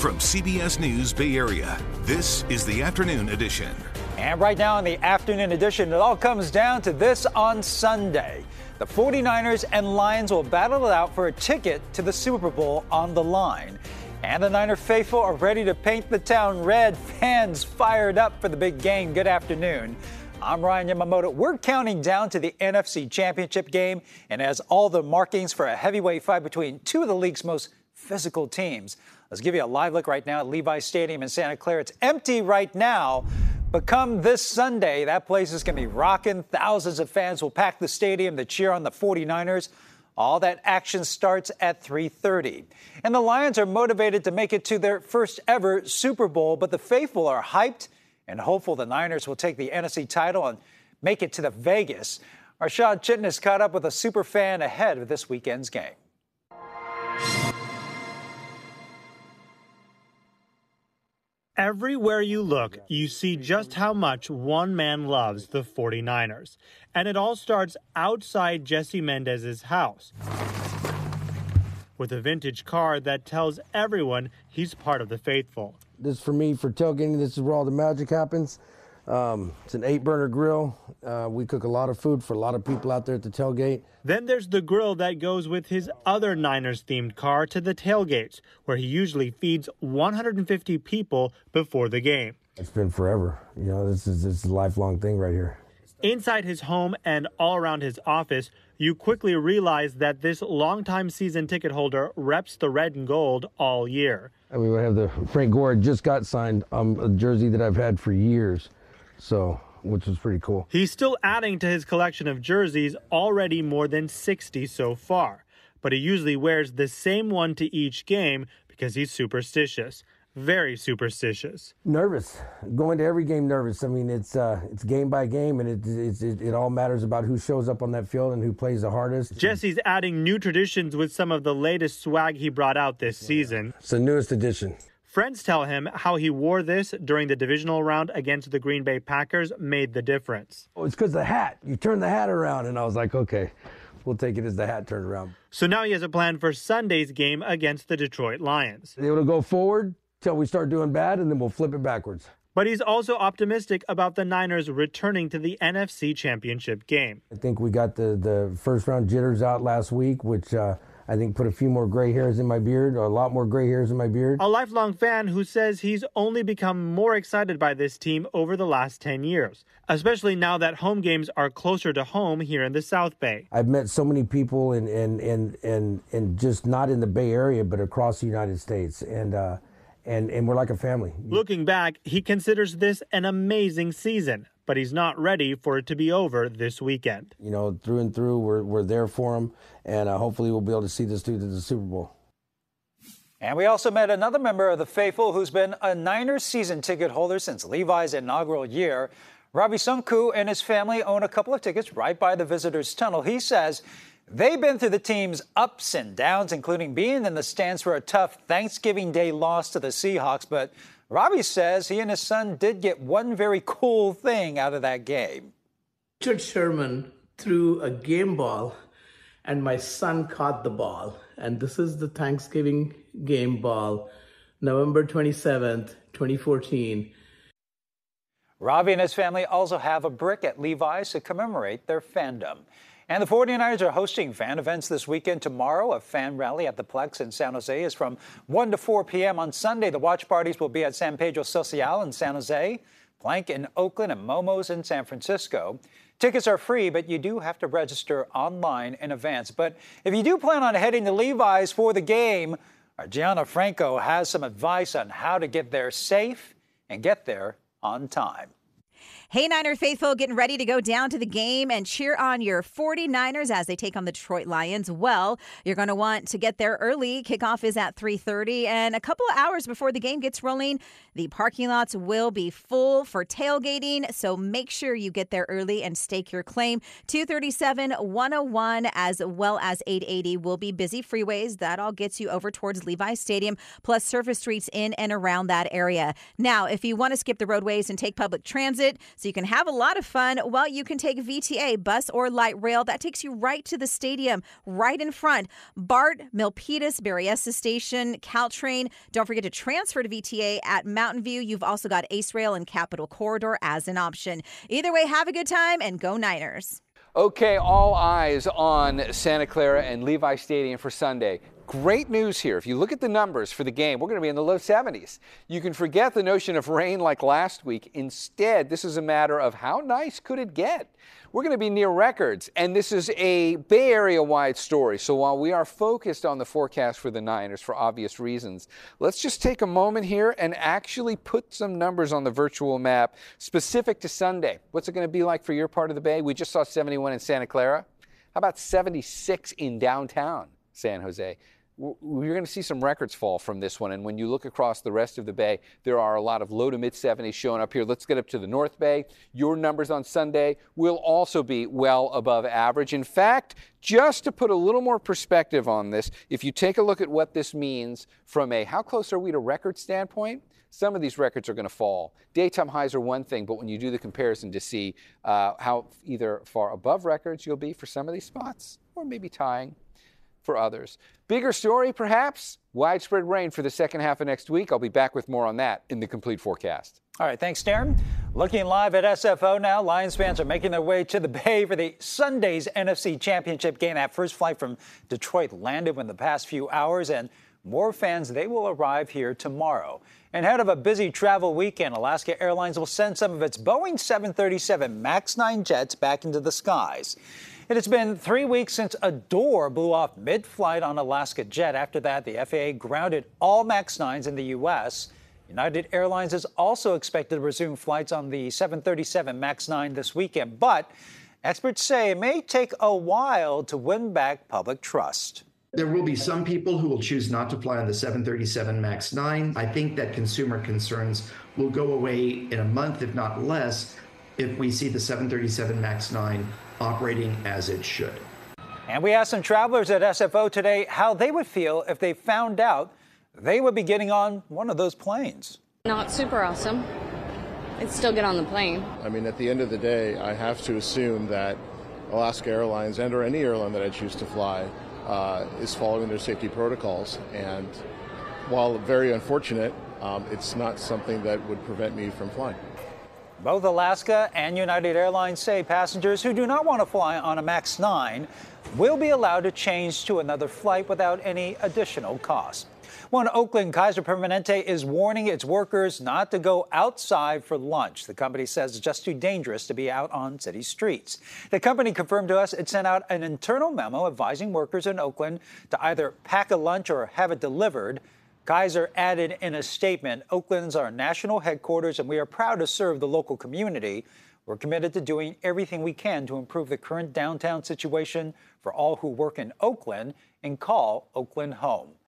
From CBS News Bay Area, this is the afternoon edition. And right now in the afternoon edition, it all comes down to this on Sunday. The 49ers and Lions will battle it out for a ticket to the Super Bowl on the line. And the Niner faithful are ready to paint the town red. Fans fired up for the big game. Good afternoon. I'm Ryan Yamamoto. We're counting down to the NFC Championship game and has all the markings for a heavyweight fight between two of the league's most physical teams. Let's give you a live look right now at Levi Stadium in Santa Clara. It's empty right now, but come this Sunday, that place is going to be rocking. Thousands of fans will pack the stadium to cheer on the 49ers. All that action starts at 3:30. And the Lions are motivated to make it to their first ever Super Bowl, but the faithful are hyped and hopeful the Niners will take the NFC title and make it to the Vegas. Our Sean Chitton is caught up with a super fan ahead of this weekend's game. Everywhere you look, you see just how much one man loves the 49ers. And it all starts outside Jesse Mendez's house with a vintage car that tells everyone he's part of the faithful. This for me for tailgating. This is where all the magic happens. Um, it's an eight burner grill. Uh, we cook a lot of food for a lot of people out there at the tailgate. Then there's the grill that goes with his other Niners themed car to the tailgates, where he usually feeds 150 people before the game. It's been forever. You know, this is, this is a lifelong thing right here. Inside his home and all around his office, you quickly realize that this longtime season ticket holder reps the red and gold all year. We have the Frank Gore just got signed um, a jersey that I've had for years, so which was pretty cool. He's still adding to his collection of jerseys, already more than 60 so far. But he usually wears the same one to each game because he's superstitious very superstitious. Nervous, going to every game nervous. I mean, it's uh, it's game by game, and it, it it all matters about who shows up on that field and who plays the hardest. Jesse's adding new traditions with some of the latest swag he brought out this season. It's the newest addition. Friends tell him how he wore this during the divisional round against the Green Bay Packers made the difference. Oh, it's because the hat. You turn the hat around, and I was like, okay, we'll take it as the hat turned around. So now he has a plan for Sunday's game against the Detroit Lions. To go forward, till we start doing bad, and then we'll flip it backwards. But he's also optimistic about the Niners returning to the NFC Championship game. I think we got the, the first round jitters out last week, which uh, I think put a few more gray hairs in my beard, or a lot more gray hairs in my beard. A lifelong fan who says he's only become more excited by this team over the last 10 years, especially now that home games are closer to home here in the South Bay. I've met so many people and and and and, and just not in the Bay Area, but across the United States. And uh, and, and we're like a family. Looking back, he considers this an amazing season, but he's not ready for it to be over this weekend. You know, through and through, we're, we're there for him, and uh, hopefully we'll be able to see this through to the Super Bowl. And we also met another member of the faithful who's been a Niners season ticket holder since Levi's inaugural year. Ravi Sunku and his family own a couple of tickets right by the visitors' tunnel. He says They've been through the team's ups and downs, including being in the stands for a tough Thanksgiving Day loss to the Seahawks. But Robbie says he and his son did get one very cool thing out of that game. Richard Sherman threw a game ball, and my son caught the ball. And this is the Thanksgiving game ball, November 27th, 2014. Robbie and his family also have a brick at Levi's to commemorate their fandom. And the 49ers are hosting fan events this weekend. Tomorrow, a fan rally at the Plex in San Jose is from 1 to 4 p.m. On Sunday, the watch parties will be at San Pedro Social in San Jose, Plank in Oakland, and Momo's in San Francisco. Tickets are free, but you do have to register online in advance. But if you do plan on heading to Levi's for the game, our Gianna Franco has some advice on how to get there safe and get there on time. Hey, Niner faithful, getting ready to go down to the game and cheer on your 49ers as they take on the Detroit Lions. Well, you're going to want to get there early. Kickoff is at 3:30 and a couple of hours before the game gets rolling, the parking lots will be full for tailgating, so make sure you get there early and stake your claim. 237 101 as well as 880 will be busy freeways. That all gets you over towards Levi Stadium plus surface streets in and around that area. Now, if you want to skip the roadways and take public transit, So you can have a lot of fun. Well, you can take VTA, bus or light rail. That takes you right to the stadium, right in front. BART, Milpitas, Berryessa Station, Caltrain. Don't forget to transfer to VTA at Mountain View. You've also got Ace Rail and Capitol Corridor as an option. Either way, have a good time and go Niners. Okay, all eyes on Santa Clara and Levi Stadium for Sunday. Great news here. If you look at the numbers for the game, we're going to be in the low 70s. You can forget the notion of rain like last week. Instead, this is a matter of how nice could it get? We're going to be near records, and this is a Bay Area wide story. So while we are focused on the forecast for the Niners for obvious reasons, let's just take a moment here and actually put some numbers on the virtual map specific to Sunday. What's it going to be like for your part of the Bay? We just saw 71 in Santa Clara. How about 76 in downtown San Jose? You're going to see some records fall from this one. And when you look across the rest of the Bay, there are a lot of low to mid 70s showing up here. Let's get up to the North Bay. Your numbers on Sunday will also be well above average. In fact, just to put a little more perspective on this, if you take a look at what this means from a how close are we to record standpoint, some of these records are going to fall. Daytime highs are one thing, but when you do the comparison to see uh, how either far above records you'll be for some of these spots, or maybe tying for others. Bigger story, perhaps? Widespread rain for the second half of next week. I'll be back with more on that in the complete forecast. All right, thanks, Darren. Looking live at SFO now, Lions fans are making their way to the Bay for the Sunday's NFC Championship game. That first flight from Detroit landed in the past few hours, and more fans, they will arrive here tomorrow. And ahead of a busy travel weekend, Alaska Airlines will send some of its Boeing 737 MAX 9 jets back into the skies. It has been three weeks since a door blew off mid flight on Alaska Jet. After that, the FAA grounded all MAX 9s in the U.S. United Airlines is also expected to resume flights on the 737 MAX 9 this weekend, but experts say it may take a while to win back public trust. There will be some people who will choose not to fly on the 737 MAX 9. I think that consumer concerns will go away in a month, if not less, if we see the 737 MAX 9 operating as it should. And we asked some travelers at SFO today how they would feel if they found out they would be getting on one of those planes. Not super awesome. I'd still get on the plane. I mean, at the end of the day, I have to assume that Alaska Airlines and or any airline that I choose to fly uh, is following their safety protocols. And while very unfortunate, um, it's not something that would prevent me from flying. Both Alaska and United Airlines say passengers who do not want to fly on a MAX 9 will be allowed to change to another flight without any additional cost. One Oakland Kaiser Permanente is warning its workers not to go outside for lunch. The company says it's just too dangerous to be out on city streets. The company confirmed to us it sent out an internal memo advising workers in Oakland to either pack a lunch or have it delivered. Kaiser added in a statement Oakland's our national headquarters, and we are proud to serve the local community. We're committed to doing everything we can to improve the current downtown situation for all who work in Oakland and call Oakland home.